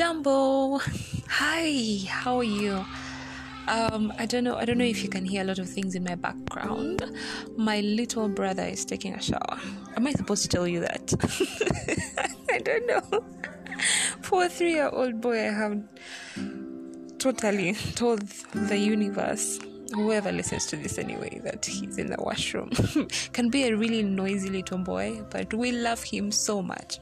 Jambo. Hi, how are you? Um, I don't know. I don't know if you can hear a lot of things in my background. My little brother is taking a shower. Am I supposed to tell you that? I don't know. A three-year-old boy, I have totally told the universe whoever listens to this anyway that he's in the washroom can be a really noisy little boy but we love him so much.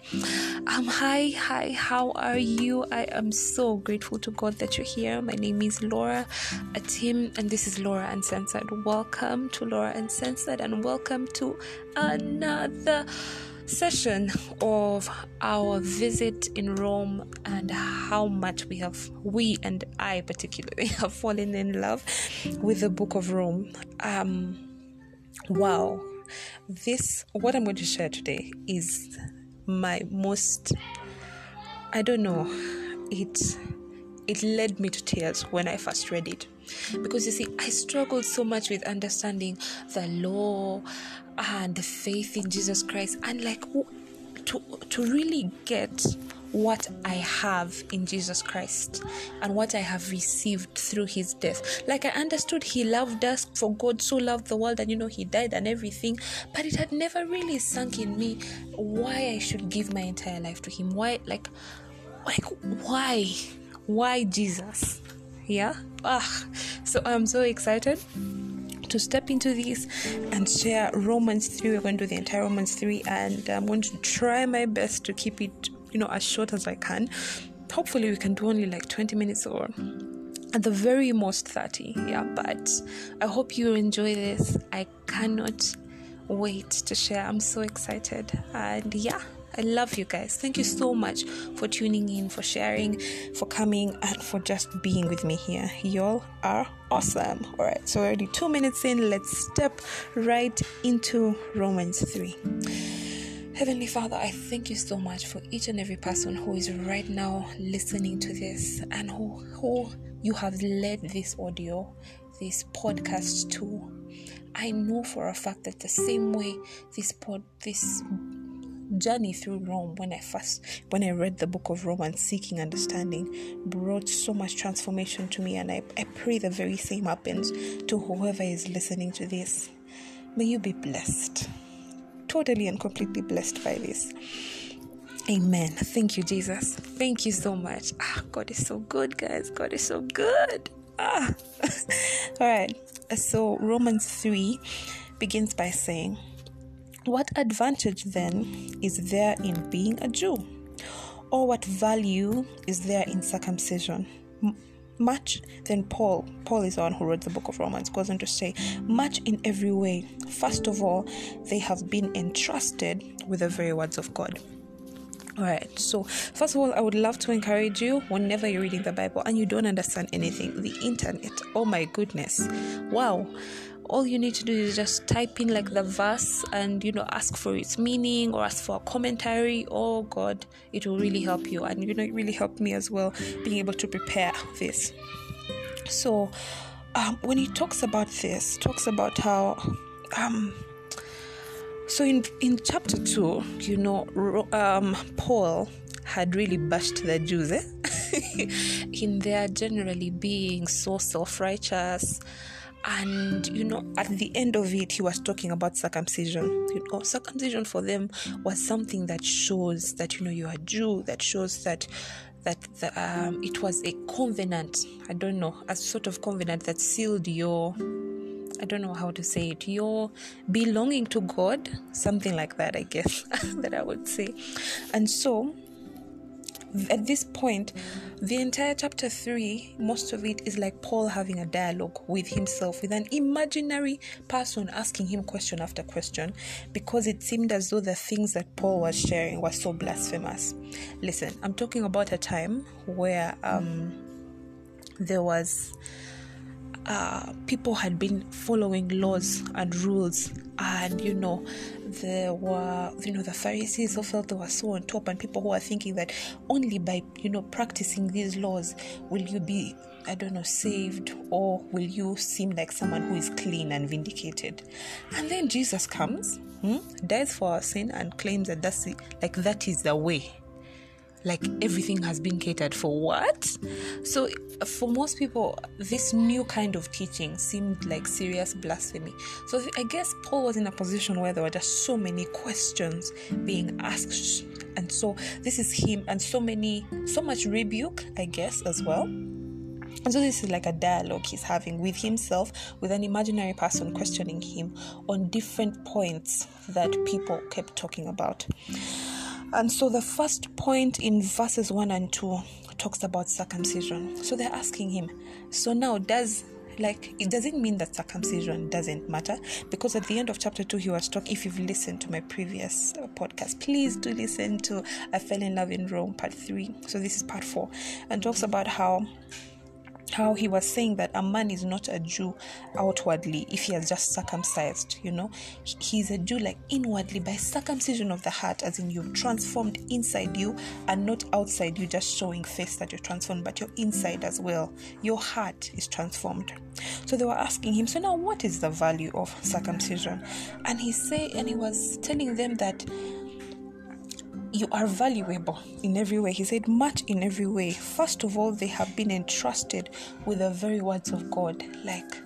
Um hi hi how are you? I am so grateful to god that you're here. My name is laura atim and this is laura uncensored. Welcome to laura uncensored and welcome to another session of our visit in Rome and how much we have, we and I particularly, have fallen in love with the book of Rome. Um, wow, this, what I'm going to share today is my most, I don't know, it, it led me to tears when I first read it. Because you see, I struggled so much with understanding the law and the faith in Jesus Christ and like to to really get what I have in Jesus Christ and what I have received through his death. Like I understood he loved us for God so loved the world and you know he died and everything, but it had never really sunk in me why I should give my entire life to him. Why like like why? Why Jesus? Yeah? Ah, so I'm so excited to step into this and share Romans 3. We're going to do the entire Romans 3, and I'm going to try my best to keep it, you know, as short as I can. Hopefully, we can do only like 20 minutes or at the very most 30. Yeah, but I hope you enjoy this. I cannot wait to share. I'm so excited, and yeah. I love you guys. Thank you so much for tuning in, for sharing, for coming, and for just being with me here. Y'all are awesome. All right, so already two minutes in, let's step right into Romans 3. Heavenly Father, I thank you so much for each and every person who is right now listening to this and who, who you have led this audio, this podcast to. I know for a fact that the same way this pod, this journey through Rome when I first when I read the book of Romans seeking understanding brought so much transformation to me and I, I pray the very same happens to whoever is listening to this. May you be blessed. Totally and completely blessed by this. Amen. Thank you, Jesus. Thank you so much. Ah, God is so good, guys. God is so good. Ah. All right. So Romans 3 begins by saying, what advantage then is there in being a Jew? Or what value is there in circumcision? M- much then Paul, Paul is the one who wrote the book of Romans, goes on to say, much in every way. First of all, they have been entrusted with the very words of God. All right, so first of all, I would love to encourage you whenever you're reading the Bible and you don't understand anything, the internet, oh my goodness, wow all you need to do is just type in like the verse and you know ask for its meaning or ask for a commentary. Oh god it will really help you. And you know it really helped me as well being able to prepare this. So um, when he talks about this talks about how um, so in in chapter 2 you know um, paul had really bashed the jews eh? in their generally being so self-righteous and you know at the end of it he was talking about circumcision you know circumcision for them was something that shows that you know you're a jew that shows that that the, um, it was a covenant i don't know a sort of covenant that sealed your I don't know how to say it, your belonging to God, something like that, I guess, that I would say. And so, at this point, the entire chapter 3, most of it is like Paul having a dialogue with himself, with an imaginary person asking him question after question, because it seemed as though the things that Paul was sharing were so blasphemous. Listen, I'm talking about a time where um, there was. Uh, people had been following laws and rules, and you know, there were you know the pharisees who felt they were so on top and people who are thinking that only by you know practicing these laws will you be i don't know saved or will you seem like someone who is clean and vindicated. And then jesus comes hmm, dies for our sin and claims that that's like that is the way like everything has been catered for what? So for most people this new kind of teaching seemed like serious blasphemy. So i guess paul was in a position where there were just so many questions being asked and so this is him and so many so much rebuke i guess as well. And so this is like a dialogue he's having with himself, with an imaginary person questioning him on different points that people kept talking about. And so the first point in verses 1 and 2 talks about circumcision. So they're asking him, so now does like it doesn't mean that circumcision doesn't matter because at the end of chapter 2 he was talking if you've listened to my previous uh, podcast please do listen to i fell in love in rome part 3 so this is part 4 and talks about how how he was saying that a man is not a Jew outwardly if he has just circumcised, you know. He's a Jew like inwardly by circumcision of the heart, as in you've transformed inside you and not outside you, just showing face that you're transformed, but your inside as well. Your heart is transformed. So they were asking him, So now what is the value of circumcision? And he say and he was telling them that you are valuable in every way. He said, much in every way. First of all, they have been entrusted with the very words of God. Like,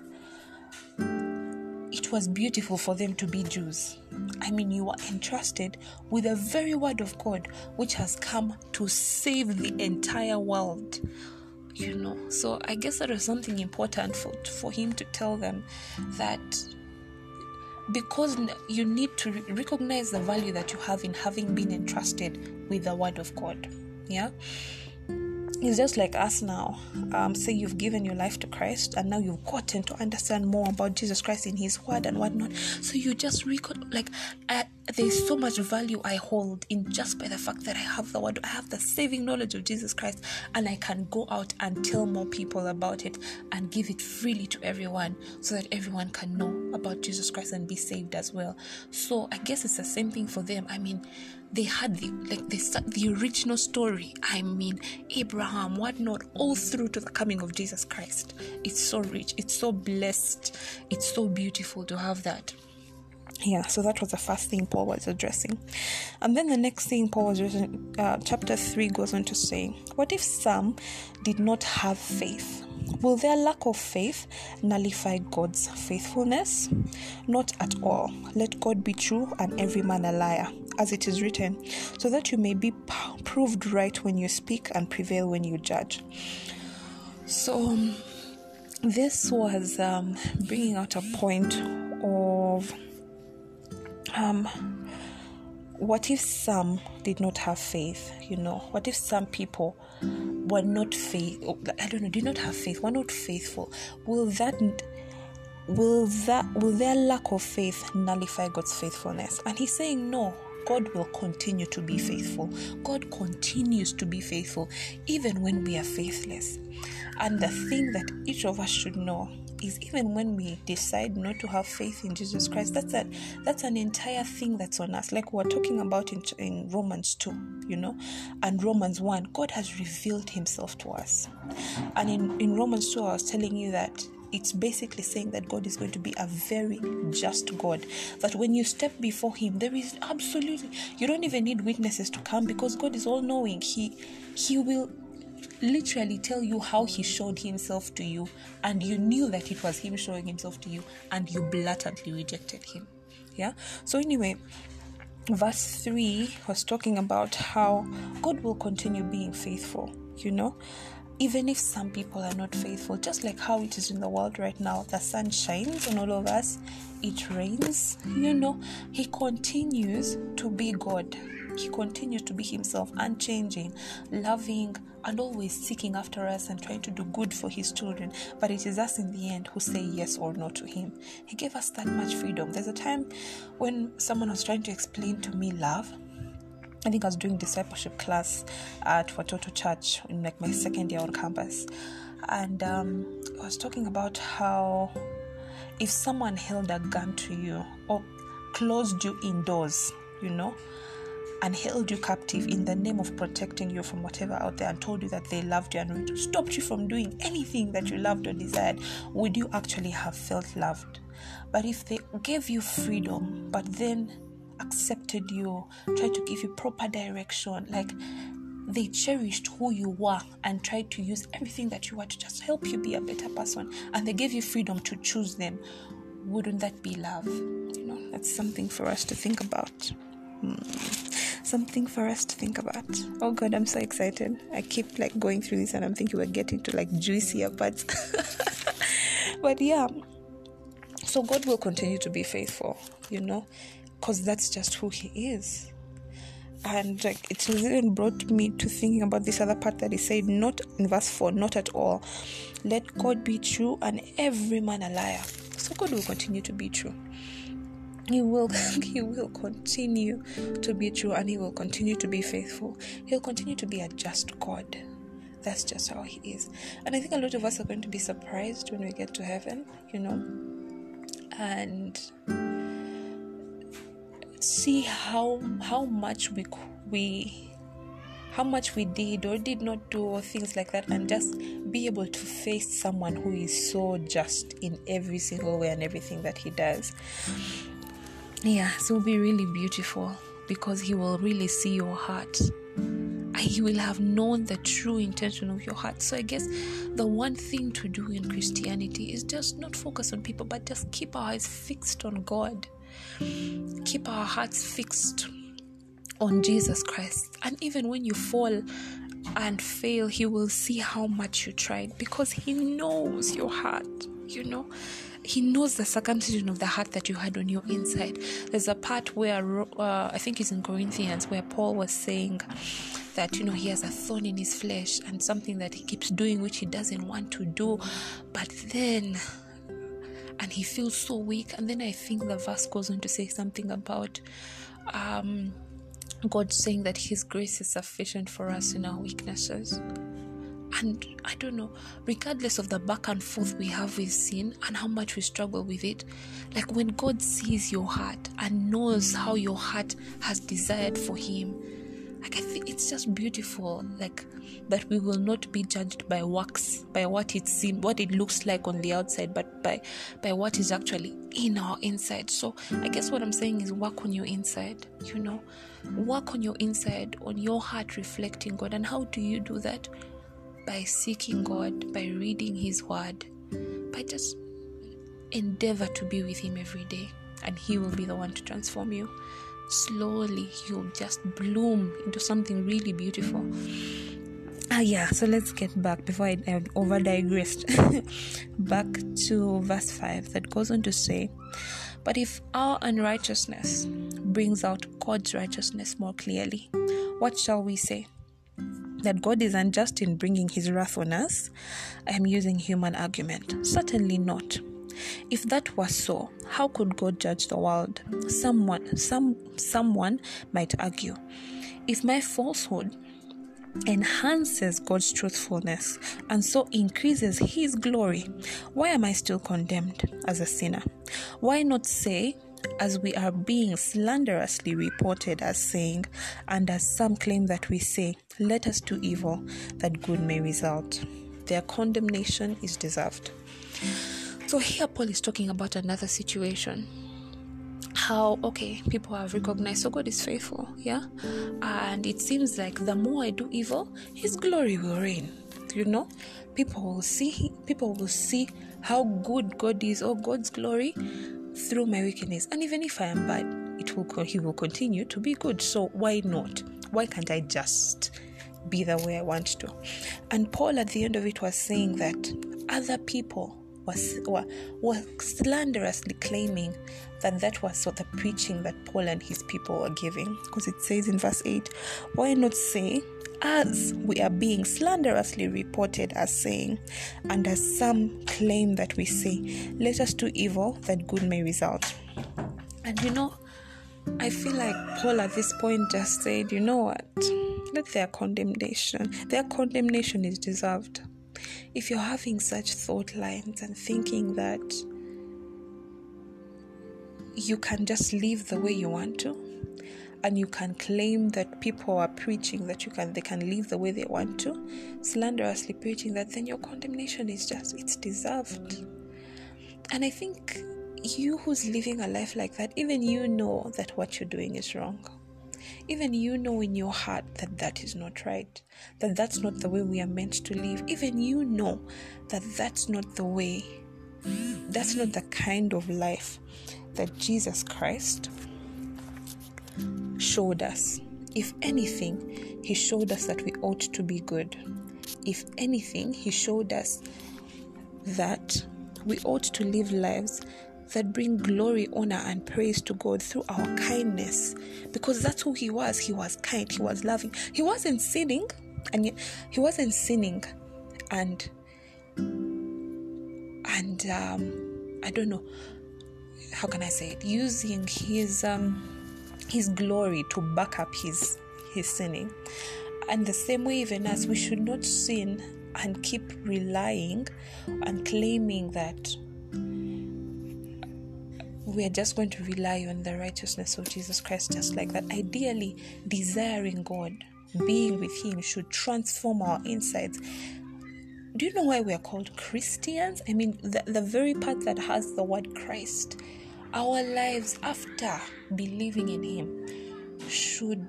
it was beautiful for them to be Jews. I mean, you are entrusted with the very word of God, which has come to save the entire world. You know, so I guess that was something important for, for him to tell them that because you need to recognize the value that you have in having been entrusted with the word of God. Yeah. It's just like us now. Um, say you've given your life to Christ and now you've gotten to understand more about Jesus Christ in His Word and whatnot. So you just record like I, there's so much value I hold in just by the fact that I have the Word. I have the saving knowledge of Jesus Christ, and I can go out and tell more people about it and give it freely to everyone, so that everyone can know about Jesus Christ and be saved as well. So I guess it's the same thing for them. I mean they had the like the, the original story. I mean abraham whatnot all through to the coming of jesus christ. It's so rich. It's so blessed. It's so beautiful to have that. Yeah so that was the first thing paul was addressing. And then the next thing paul was addressing uh, chapter 3 goes on to say what if some did not have faith? Will their lack of faith nullify God's faithfulness? Not at all. Let God be true and every man a liar, as it is written, so that you may be proved right when you speak and prevail when you judge. So, um, this was um, bringing out a point of um, what if some did not have faith? You know, what if some people were not faith? I don't know, did not have faith, were not faithful? Will that will that will their lack of faith nullify God's faithfulness? And he's saying no. God will continue to be faithful. God continues to be faithful even when we are faithless. And the thing that each of us should know is even when we decide not to have faith in Jesus Christ, that's a, that's an entire thing that's on us. Like we're talking about in, in Romans 2, you know, and Romans 1, God has revealed himself to us. And in, in Romans 2, I was telling you that it's basically saying that God is going to be a very just God. That when you step before Him, there is absolutely you don't even need witnesses to come because God is all knowing. He He will literally tell you how he showed himself to you, and you knew that it was him showing himself to you, and you blatantly rejected him. Yeah. So, anyway, verse 3 was talking about how God will continue being faithful, you know, even if some people are not faithful, just like how it is in the world right now. The sun shines on all of us, it rains, you know, He continues to be God. He continues to be Himself, unchanging, loving, and always seeking after us and trying to do good for His children. But it is us in the end who say yes or no to Him. He gave us that much freedom. There's a time when someone was trying to explain to me love. I think I was doing discipleship class at Watoto Church in like my second year on campus, and um, I was talking about how if someone held a gun to you or closed you indoors, you know, and held you captive in the name of protecting you from whatever out there and told you that they loved you and stopped you from doing anything that you loved or desired, would you actually have felt loved? But if they gave you freedom, but then accepted you, tried to give you proper direction, like they cherished who you were and tried to use everything that you were to just help you be a better person and they gave you freedom to choose them. Wouldn't that be love? You know that's something for us to think about. Hmm. something for us to think about. Oh god i'm so excited. I keep like going through this and i'm thinking we're getting to like juicier parts. But yeah. So god will continue to be faithful you know because that's just who he is. And like it has even brought me to thinking about this other part that he said not in verse 4 not at all. Let god be true and every man a liar. So god will continue to be true. He will he will continue to be true and he will continue to be faithful. He'll continue to be a just god. That's just how he is. And i think a lot of us are going to be surprised when we get to heaven you know? And see how how much we we how much we did or did not do or things like that and just be able to face someone who is so just in every single way and everything that he does. Yeah so be really beautiful because he will really see your heart. He will have known the true intention of your heart. So I guess the one thing to do in Christianity is just not focus on people, but just keep our eyes fixed on God keep our hearts fixed on Jesus Christ. And even when you fall and fail, He will see how much you tried because He knows your heart, you know. He knows the circumcision of the heart that you had on your inside. There's a part where uh, I think it's in Corinthians where Paul was saying that you know he has a thorn in his flesh and something that he keeps doing which he doesn't want to do, but then and he feels so weak. And then I think the verse goes on to say something about um, God saying that His grace is sufficient for us in our weaknesses. And I don't know, regardless of the back and forth we have with sin and how much we struggle with it, like when God sees your heart and knows how your heart has desired for Him, like I think it's just beautiful, like that we will not be judged by works, by what it seems, what it looks like on the outside, but by by what is actually in our inside. So I guess what I'm saying is work on your inside, you know, work on your inside, on your heart reflecting God. And how do you do that? By seeking God, by reading His Word, by just endeavor to be with Him every day, and He will be the one to transform you slowly you'll just bloom into something really beautiful ah yeah so let's get back before i, I over digressed back to verse 5 that goes on to say but if our unrighteousness brings out god's righteousness more clearly what shall we say that God is unjust in bringing his wrath on us, I am using human argument. Certainly not. If that were so, how could God judge the world? Someone some someone might argue. If my falsehood enhances God's truthfulness and so increases his glory, why am I still condemned as a sinner? Why not say as we are being slanderously reported as saying, and as some claim that we say, let us do evil that good may result. Their condemnation is deserved. So here Paul is talking about another situation. How okay, people have recognized so God is faithful, yeah? And it seems like the more I do evil, his glory will reign. You know? People will see people will see how good God is or God's glory through my wickedness. And even if I am bad, it will he will continue to be good. So why not? Why can't I just be the way I want to? And Paul at the end of it was saying that other people was were, were slanderously claiming that that was what the preaching that Paul and his people were giving. Because it says in verse 8, why not say, as we are being slanderously reported as saying, and as some claim that we say, let us do evil that good may result. And you know, I feel like Paul at this point just said, you know what? Let their condemnation, their condemnation is deserved if you're having such thought lines and thinking that you can just live the way you want to and you can claim that people are preaching that you can they can live the way they want to slanderously preaching that then your condemnation is just it's deserved. And i think you who's living a life like that even you know that what you're doing is wrong Even you know in your heart that that is not right, that that's not the way we are meant to live. Even you know that that's not the way, that's not the kind of life that Jesus Christ showed us. If anything, He showed us that we ought to be good. If anything, He showed us that we ought to live lives that bring glory, honor, and praise to God through our kindness. Because that's who He was. He was kind, He was loving. He wasn't sinning, and He wasn't sinning, and and um, I don't know how can I say it, using His um, His glory to back up His His sinning. And the same way, even as we should not sin and keep relying and claiming that we are just going to rely on the righteousness of Jesus Christ just like that. Ideally, desiring God, being with Him should transform our insides. Do you know why we are called Christians? I mean, the, the very part that has the word Christ, our lives after believing in Him should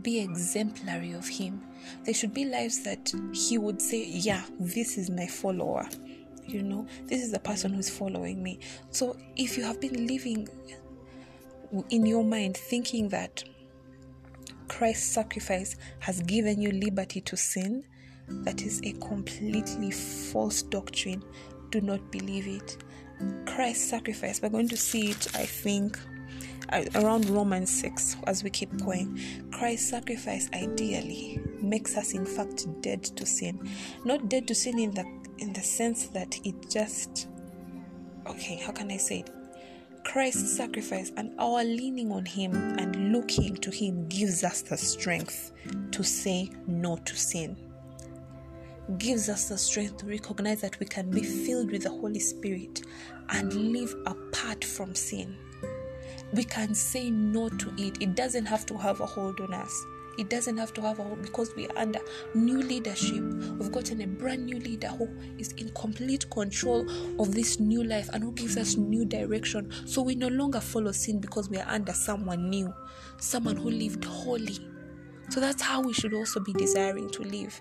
be exemplary of Him. They should be lives that He would say, Yeah, this is my follower you know this is the person who's following me so if you have been living in your mind thinking that christ's sacrifice has given you liberty to sin that is a completely false doctrine do not believe it christ's sacrifice we're going to see it i think around Romans 6 as we keep going. Christ's sacrifice ideally makes us in fact dead to sin. Not dead to sin in the in the sense that it just okay, how can I say it? Christ's sacrifice and our leaning on Him and looking to Him gives us the strength to say no to sin. Gives us the strength to recognize that we can be filled with the Holy Spirit and live apart from sin. We can say no to it. It doesn't have to have a hold on us. It doesn't have to have a because we are under new leadership. We've gotten a brand new leader who is in complete control of this new life and who gives us new direction. So we no longer follow sin because we are under someone new, someone who lived holy. So that's how we should also be desiring to live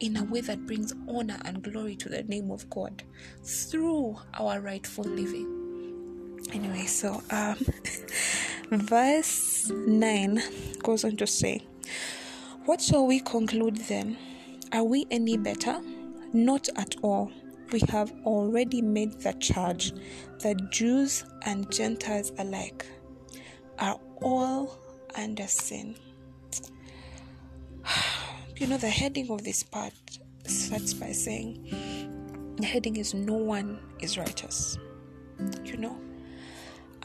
in a way that brings honor and glory to the name of God through our rightful living. Anyway, so um, verse 9 goes on to say, what shall we conclude then? Are we any better? Not at all. We have already made the charge that Jews and Gentiles alike are all under sin. You know, the heading of this part starts by saying, the heading is No one is righteous. You know?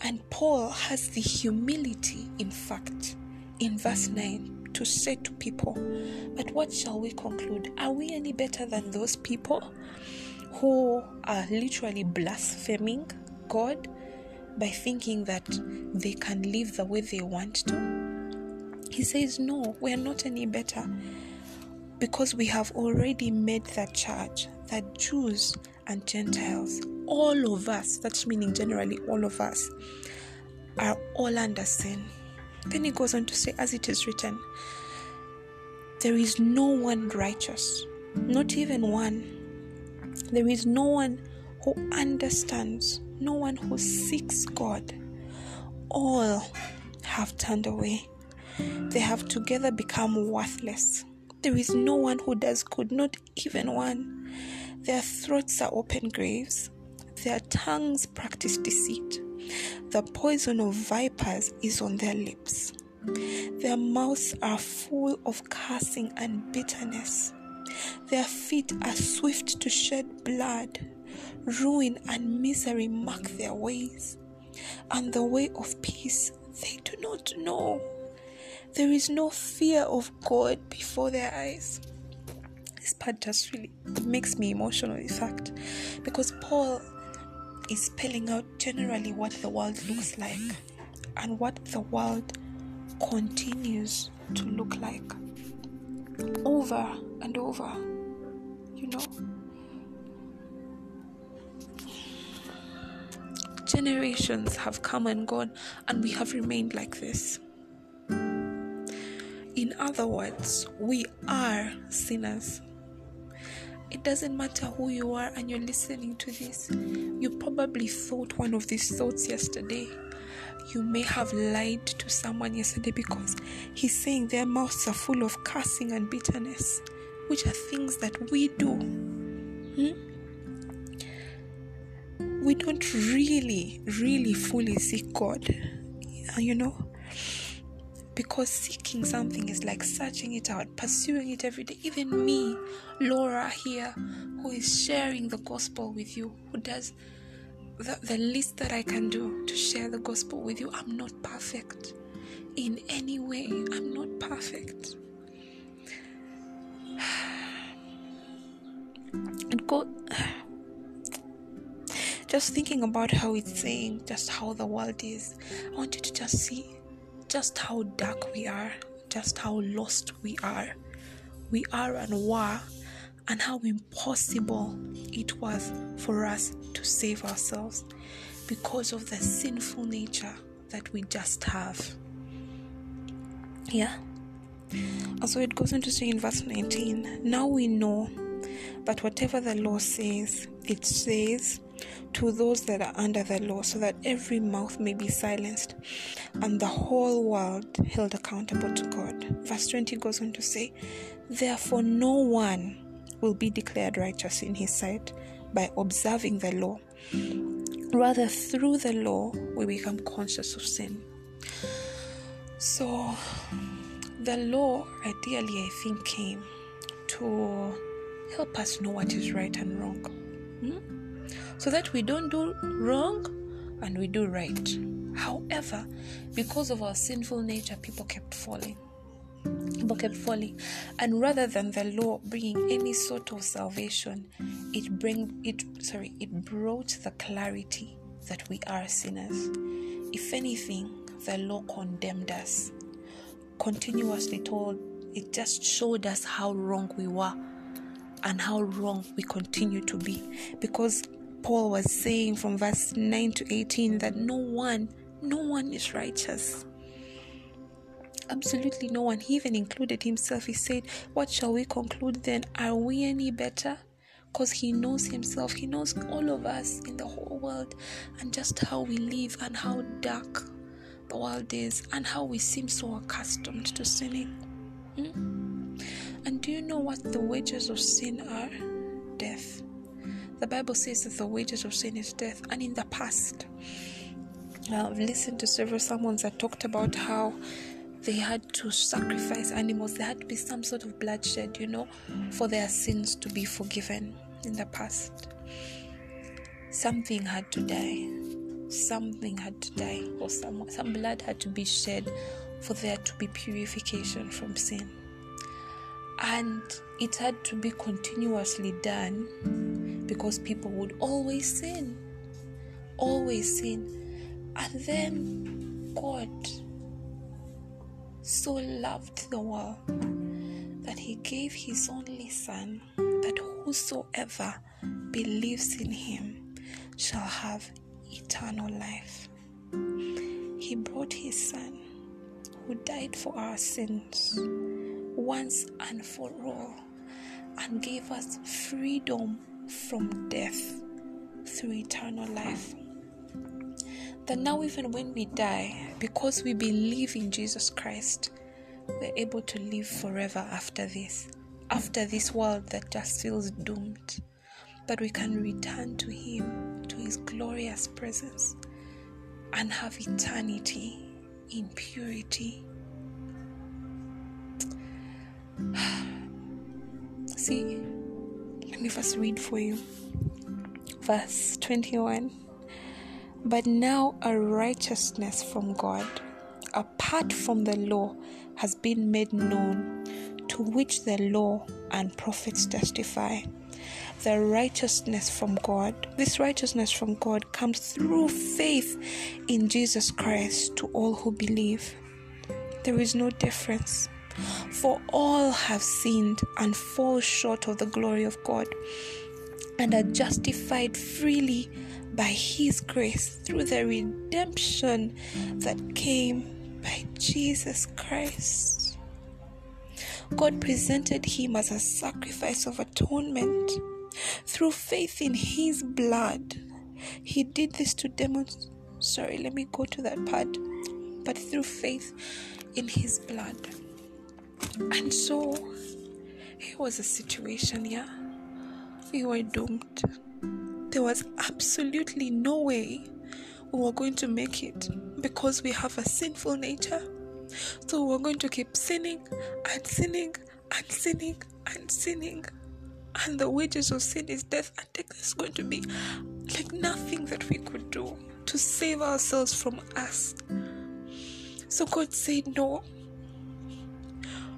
And Paul has the humility, in fact, in verse 9 to say to people, But what shall we conclude? Are we any better than those people who are literally blaspheming God by thinking that they can live the way they want to? He says, No, we are not any better because we have already made that charge that Jews and Gentiles, all of us, that's meaning generally all of us, are all under sin. Then he goes on to say, as it is written, there is no one righteous, not even one. There is no one who understands, no one who seeks God. All have turned away. They have together become worthless. There is no one who does good, not even one. Their throats are open graves, their tongues practice deceit. The poison of vipers is on their lips. Their mouths are full of cursing and bitterness. Their feet are swift to shed blood. Ruin and misery mark their ways, and the way of peace they do not know. There is no fear of God before their eyes. This part just really makes me emotional, in fact, because Paul is spelling out generally what the world looks like and what the world continues to look like over and over, you know. Generations have come and gone, and we have remained like this. In other words, we are sinners. It doesn't matter who you are and you're listening to this. You probably thought one of these thoughts yesterday. You may have lied to someone yesterday because he's saying their mouths are full of cursing and bitterness, which are things that we do. Hmm? We don't really, really fully seek God. You know, because seeking something is like searching it out, pursuing it every day. Even me, Laura here, who is sharing the gospel with you, who does the, the least that I can do to share the gospel with you, I'm not perfect in any way. I'm not perfect. And God, just thinking about how it's saying, just how the world is, I want you to just see just how dark we are, just how lost we are. We are and were, and how impossible it was for us to save ourselves because of the sinful nature that we just have. Yeah. And so it goes on to say in verse 19 Now we know that whatever the law says, it says to those that are under the law, so that every mouth may be silenced and the whole world held accountable to God. Verse 20 goes on to say, Therefore, no one will be declared righteous in his sight by observing the law. Rather, through the law, we become conscious of sin. So, the law ideally, I think, came to help us know what is right and wrong. Hmm? So that we don't do wrong and we do right. However, because of our sinful nature, people kept falling. People kept falling, and rather than the law bringing any sort of salvation, it bring it sorry it brought the clarity that we are sinners. If anything, the law condemned us. Continuously told, it just showed us how wrong we were and how wrong we continue to be. Because Paul was saying from verse 9 to 18 that no one no one is righteous. Absolutely no one. He even included himself. He said, What shall we conclude then? Are we any better? Because he knows himself, he knows all of us in the whole world, and just how we live and how dark the world is, and how we seem so accustomed to sinning. Hmm? And do you know what the wages of sin are? Death. The Bible says that the wages of sin is death, and in the past, uh, I've listened to several sermons that talked about how they had to sacrifice animals. There had to be some sort of bloodshed, you know, for their sins to be forgiven in the past. Something had to die. Something had to die, or some, some blood had to be shed for there to be purification from sin. And it had to be continuously done because people would always sin. Always sin and then God so loved the world that he gave his only Son, that whosoever believes in him shall have eternal life. He brought his Son, who died for our sins once and for all, and gave us freedom from death through eternal life that now, even when we die, because we believe in Jesus Christ, we're able to live forever after this, after this world that just feels doomed. But we can return to Him, to His glorious presence, and have eternity in purity. See, let me first read for you. Verse 21. But now a righteousness from God, apart from the law, has been made known, to which the law and prophets testify. The righteousness from God, this righteousness from God comes through faith in Jesus Christ to all who believe. There is no difference. For all have sinned and fall short of the glory of God and are justified freely by His grace through the redemption that came by Jesus Christ. God presented him as a sacrifice of atonement. Through faith in his blood, he did this to demonstrate. Sorry, let me go to that part. But through faith in his blood. And so, it was a situation, yeah? We were doomed. There was absolutely no way we were going to make it because we have a sinful nature. So we're going to keep sinning and sinning and sinning and sinning. And the wages of sin is death, and there's going to be like nothing that we could do to save ourselves from us. So God said, No.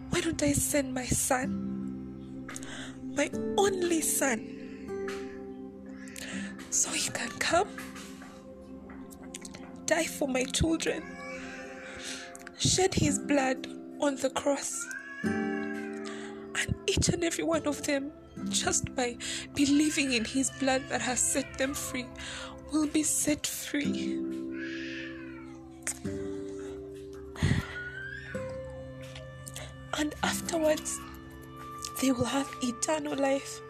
Why don't I send my son, my only son, so he can come, die for my children, shed his blood on the cross, and each and every one of them, just by believing in his blood that has set them free, will be set free. And afterwards, they will have eternal life.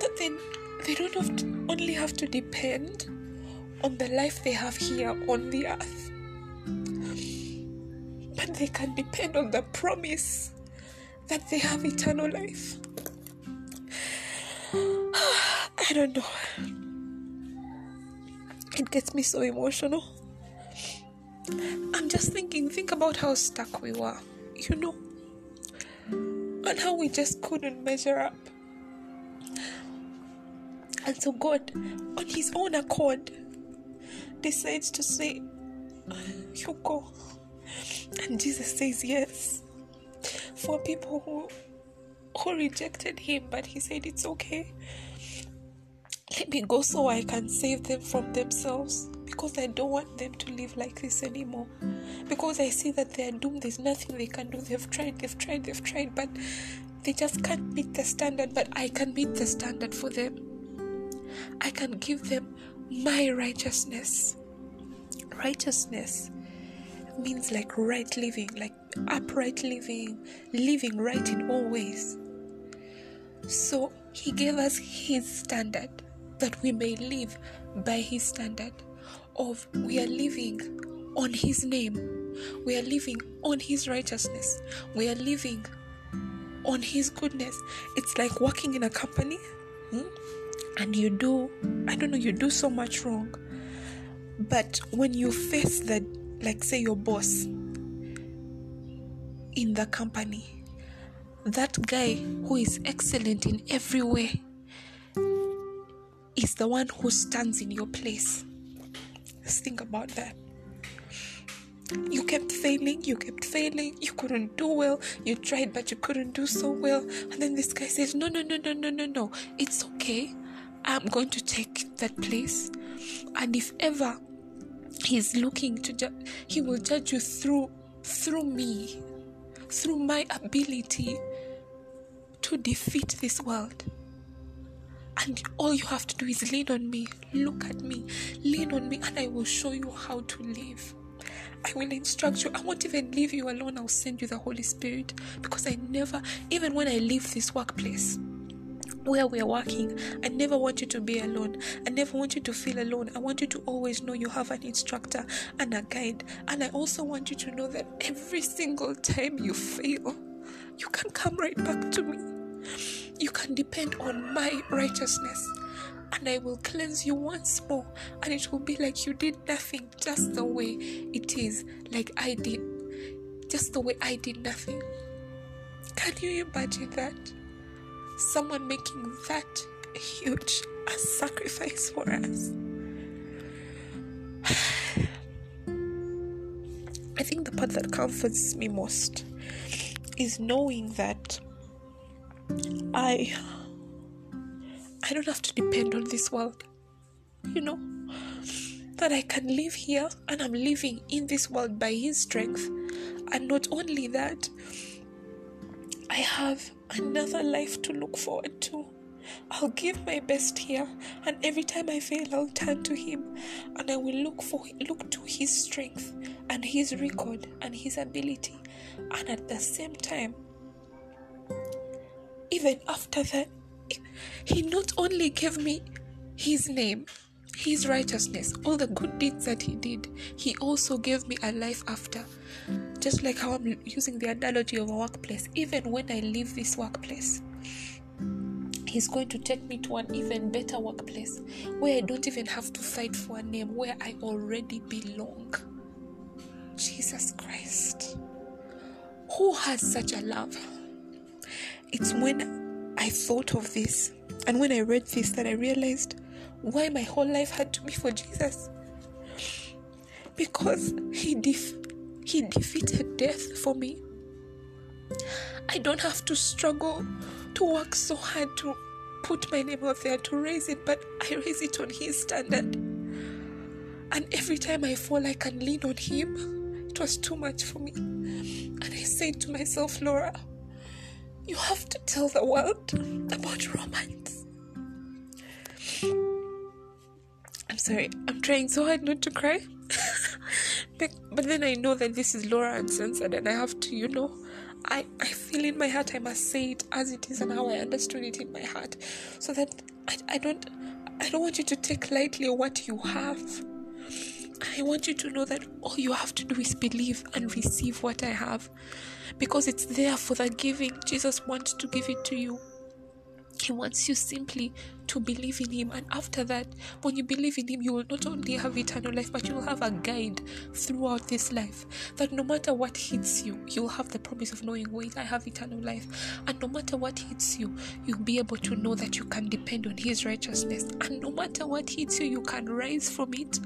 That then they don't have to, only have to depend on the life they have here on the earth, but they can depend on the promise that they have eternal life. I don't know. It gets me so emotional. I'm just thinking, think about how stuck we were, you know, and how we just couldn't measure up. And so God, on His own accord, decides to say, You go. And Jesus says yes. For people who who rejected him, but he said it's okay. Let me go so I can save them from themselves. Because I don't want them to live like this anymore. Because I see that they are doomed. There's nothing they can do. They've tried, they've tried, they've tried, but they just can't meet the standard. But I can meet the standard for them. I can give them my righteousness. Righteousness means like right living, like upright living, living right in all ways. So he gave us his standard that we may live by his standard of we are living on his name. We are living on his righteousness. We are living on his goodness. It's like working in a company hmm? and you do, I don't know, you do so much wrong. But when you face the, like, say, your boss in the company, that guy who is excellent in every way is the one who stands in your place. Just think about that. You kept failing, you kept failing, you couldn't do well, you tried but you couldn't do so well. And then this guy says, No, no, no, no, no, no, no, it's okay. I'm going to take that place. And if ever he's looking to judge, he will judge you through through me, through my ability to defeat this world. And all you have to do is lean on me. Look at me. Lean on me, and I will show you how to live. I will instruct you. I won't even leave you alone. I'll send you the Holy Spirit because I never, even when I leave this workplace where we are working, I never want you to be alone. I never want you to feel alone. I want you to always know you have an instructor and a guide. And I also want you to know that every single time you fail, you can come right back to me. You can depend on my righteousness, and I will cleanse you once more, and it will be like you did nothing, just the way it is, like I did, just the way I did nothing. Can you imagine that? Someone making that huge a sacrifice for us. I think the part that comforts me most is knowing that I I don't have to depend on this world. You know? That I can live here and I'm living in this world by his strength. And not only that, I have another life to look forward to. I'll give my best here, and every time I fail, I'll turn to Him, and I will look for look to His strength and His record and His ability, and at the same time, even after that, He not only gave me His name, His righteousness, all the good deeds that He did, He also gave me a life after. Just like how I'm using the analogy of a workplace, even when I leave this workplace, He's going to take me to an even better workplace where I don't even have to fight for a name, where I already belong. Jesus Christ. Who has such a love? It's when I thought of this and when I read this that I realized why my whole life had to be for Jesus. Because he def- he defeated death for me. I don't have to struggle to work so hard to put my name out there to raise it, but I raise it on his standard. And every time I fall, I can lean on him. It was too much for me. And I said to myself, Laura, you have to tell the world about Romans. I'm sorry, I'm trying so hard not to cry. but, but then I know that this is Laura Uncensored and I have to, you know, I, I feel in my heart I must say it as it is and how I understood it in my heart. So that I, I don't I don't want you to take lightly what you have. I want you to know that all you have to do is believe and receive what I have. Because it's there for the giving. Jesus wants to give it to you. He wants you simply to believe in Him. And after that, when you believe in Him, you will not only have eternal life, but you will have a guide throughout this life. That no matter what hits you, you'll have the promise of knowing, wait, I have eternal life. And no matter what hits you, you'll be able to know that you can depend on His righteousness. And no matter what hits you, you can rise from it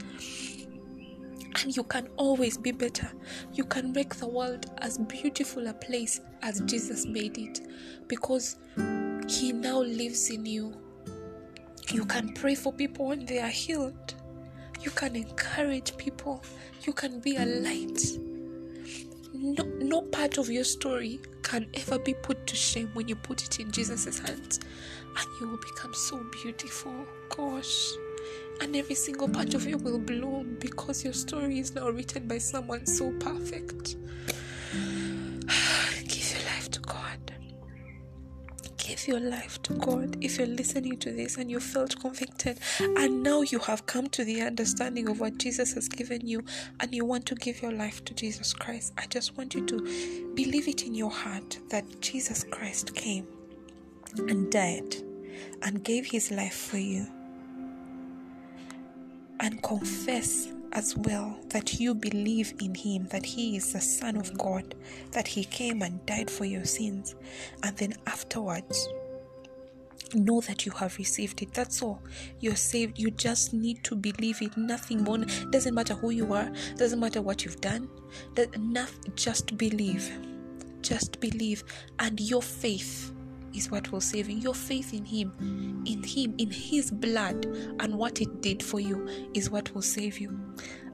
and you can always be better. You can make the world as beautiful a place as Jesus made it because He now lives in you. You can pray for people when they are healed. You can encourage people. You can be a light. No, no part of your story can ever be put to shame when you put it in Jesus' hands, and you will become so beautiful. Gosh and every single part of you will bloom because your story is now written by someone so perfect. Give your life to God. Give your life to God. If you're listening to this and you felt convicted, and now you have come to the understanding of what Jesus has given you, and you want to give your life to Jesus Christ, I just want you to believe it in your heart that Jesus Christ came and died and gave his life for you and confess as well that you believe in him, that he is the Son of God, that he came and died for your sins, and then afterwards, know that you have received it. That's all. You're saved. You just need to believe it. Nothing more. Doesn't matter who you are. Doesn't matter what you've done. That enough. Just believe. Just believe, and your faith is what will save you. Your faith in Him, in Him, in His blood, and what it did for you is what will save you.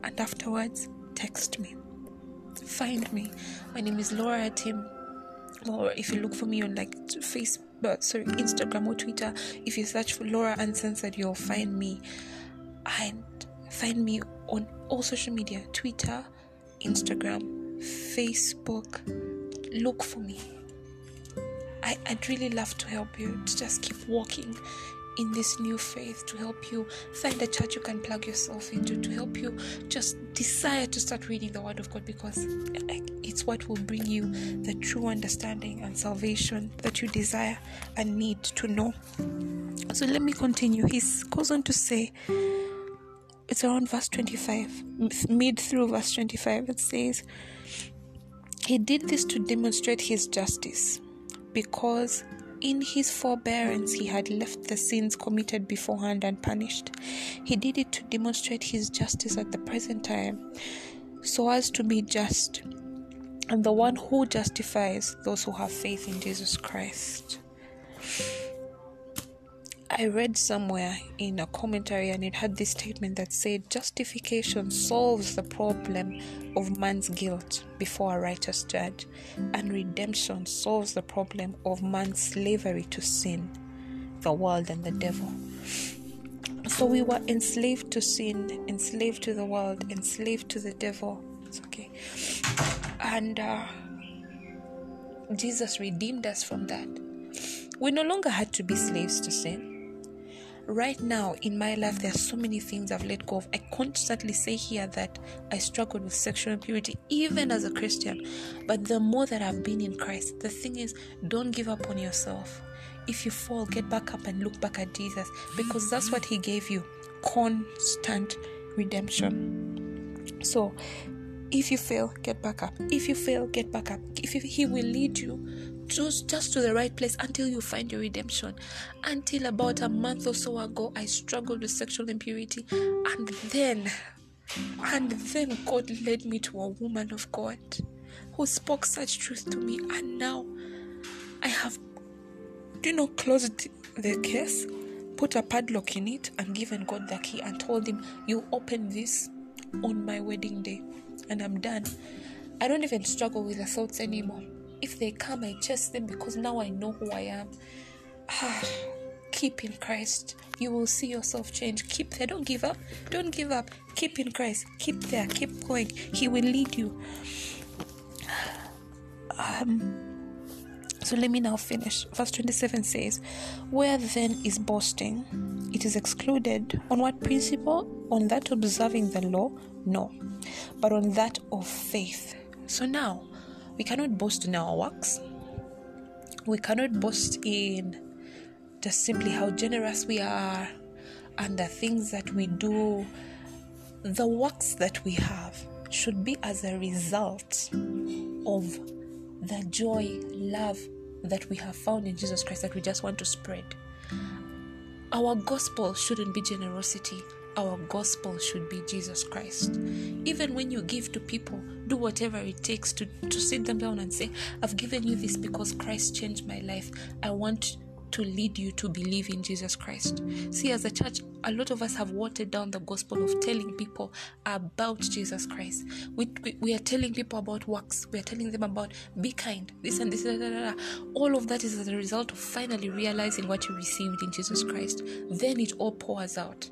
And afterwards, text me. Find me. My name is Laura Tim. Or if you look for me on like Facebook, uh, sorry, Instagram or Twitter, if you search for Laura Uncensored, you'll find me. And find me on all social media Twitter, Instagram, Facebook. Look for me. I, I'd really love to help you to just keep walking in this new faith to help you find a church you can plug yourself into to help you just desire to start reading the word of god because eh, it's what will bring you the true understanding and salvation that you desire and need to know. So let me continue. He goes on to say it's around verse 25 mid through verse 25 it says he did this to demonstrate his justice because in his forbearance he had left the sins committed beforehand unpunished. He did it to demonstrate his justice at the present time, so as to be just, and the one who justifies those who have faith in Jesus Christ. I read somewhere in a commentary and it had this statement that said justification solves the problem of man's guilt before a righteous judge, and redemption solves the problem of man's slavery to sin, the world, and the devil. So we were enslaved to sin, enslaved to the world, enslaved to the devil. It's okay. And uh, Jesus redeemed us from that we no longer had to be slaves to sin right now in my life there are so many things i've let go of. I constantly say here that i struggled with sexual impurity even as a christian. But the more that i've been in christ the thing is don't give up on yourself. If you fall get back up and look back at jesus because that's what he gave you constant redemption. So if you fail get back up. If you fail get back up. If you, he will lead you just just to the right place until you find your redemption. Until about a month or so ago i struggled with sexual impurity. And then and then god led me to a woman of god who spoke such truth to me. And now i have you know closed the case put a padlock in it and given god the key and told him you open this on my wedding day and i'm done. I don't even struggle with the thoughts anymore if they come, I chase them because now I know who I am. Ah, Keep in Christ. You will see yourself change. Keep there. Don't give up. Don't give up. Keep in Christ. Keep there. Keep going. He will lead you. Um, so let me now finish. Verse 27 says, Where then is boasting? It is excluded. On what principle? On that observing the law? No. But on that of faith. So now, we cannot boast in our works. We cannot boast in just simply how generous we are and the things that we do. The works that we have should be as a result of the joy, love that we have found in Jesus Christ that we just want to spread. Our gospel shouldn't be generosity, our gospel should be Jesus Christ. Even when you give to people, do whatever it takes to, to sit them down and say, I've given you this because Christ changed my life. I want to lead you to believe in Jesus Christ. See, as a church, a lot of us have watered down the gospel of telling people about Jesus Christ. We, we, we are telling people about works, we are telling them about be kind, this and this, da, da, da, all of that is as a result of finally realizing what you received in Jesus Christ. Then it all pours out.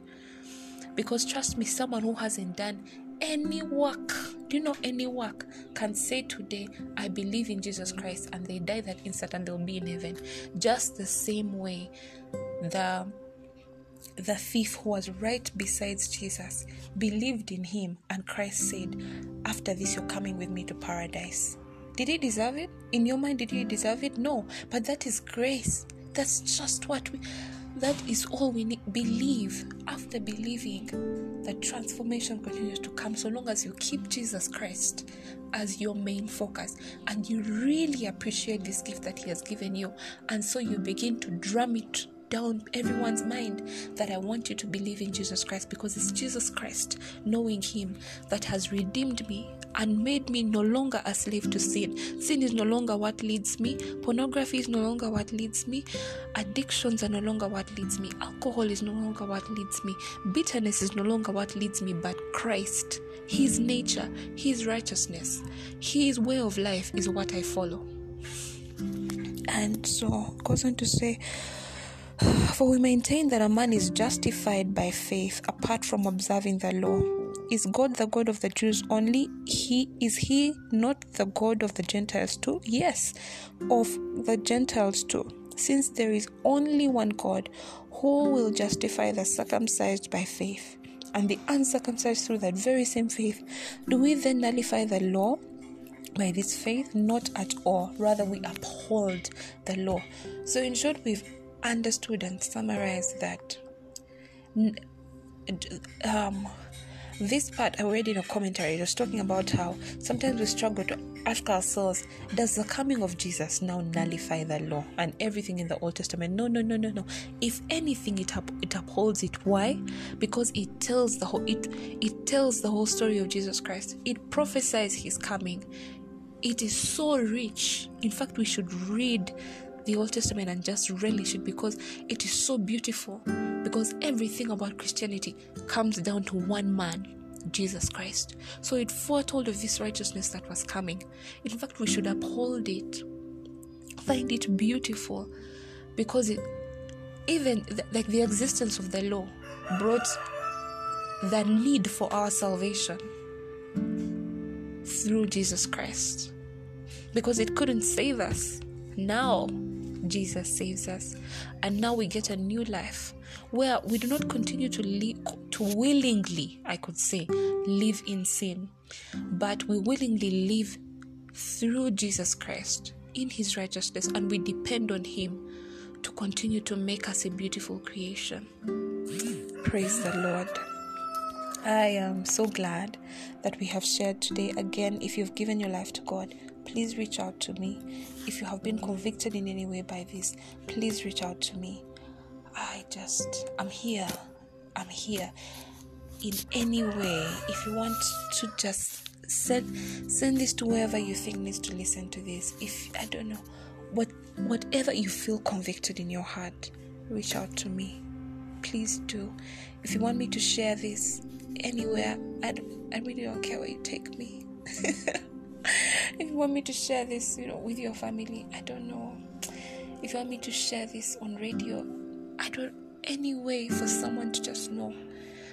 Because trust me, someone who hasn't done any work, do you know any work, can say today, I believe in Jesus Christ, and they die that instant and they'll be in heaven. Just the same way the the thief who was right beside Jesus believed in him, and Christ said, After this, you're coming with me to paradise. Did he deserve it? In your mind, did he deserve it? No, but that is grace. That's just what we that is all we need. Believe. After believing, the transformation continues to come so long as you keep Jesus Christ as your main focus and you really appreciate this gift that He has given you. And so you begin to drum it down everyone's mind that I want you to believe in Jesus Christ because it's Jesus Christ, knowing Him, that has redeemed me and made me no longer a slave to sin. Sin is no longer what leads me, pornography is no longer what leads me, addictions are no longer what leads me, alcohol is no longer what leads me, bitterness is no longer what leads me, but Christ. His nature, His righteousness, His way of life is what I follow. And so goes on to say, for we maintain that a man is justified by faith apart from observing the law. Is God the God of the Jews only? He is he not the God of the Gentiles too? Yes, of the Gentiles too. Since there is only one God, who will justify the circumcised by faith and the uncircumcised through that very same faith? Do we then nullify the law? by this faith? Not at all. Rather, we uphold the law. So, in short, we've understood and summarized that um, this part I read in a commentary, it was talking about how sometimes we struggle to ask ourselves, does the coming of Jesus now nullify the law and everything in the Old Testament? No, no, no, no, no. If anything, it up, it upholds it. Why? Because it tells the whole it it tells the whole story of Jesus Christ. It prophesies His coming. It is so rich. In fact, we should read the Old Testament and just relish it because it is so beautiful. Because everything about Christianity comes down to one man, Jesus Christ. So it foretold of this righteousness that was coming. In fact, we should uphold it, find it beautiful, because it, even like the existence of the law brought the need for our salvation through Jesus Christ because it couldn't save us. Now Jesus saves us. And now we get a new life where we do not continue to live, to willingly, I could say, live in sin, but we willingly live through Jesus Christ in his righteousness and we depend on him to continue to make us a beautiful creation. Praise the Lord. I am so glad that we have shared today. Again, if you've given your life to God, please reach out to me. If you have been convicted in any way by this, please reach out to me. I just, I'm here. I'm here. In any way, if you want to just send send this to whoever you think needs to listen to this. If I don't know, what whatever you feel convicted in your heart, reach out to me. Please do. If you want me to share this, anywhere. I, I really don't care where you take me. if you want me to share this, you know, with your family, I don't know. If you want me to share this on radio, I don't any way for someone to just know.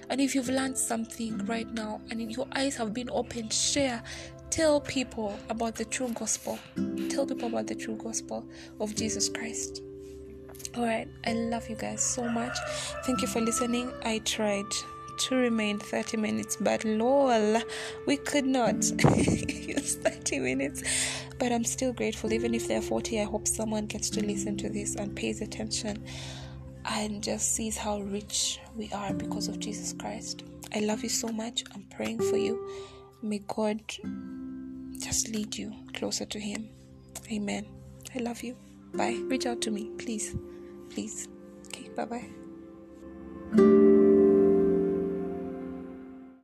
And if you've learned something right now and your eyes have been opened, share. Tell people about the true gospel. Tell people about the true gospel of Jesus Christ. All right, I love you guys so much. Thank you for listening. I tried to remain 30 minutes, but lol, we could not use 30 minutes. But I'm still grateful, even if they're 40. I hope someone gets to listen to this and pays attention and just sees how rich we are because of Jesus Christ. I love you so much. I'm praying for you. May God just lead you closer to Him. Amen. I love you. Bye. Reach out to me, please. Please. Okay, bye bye.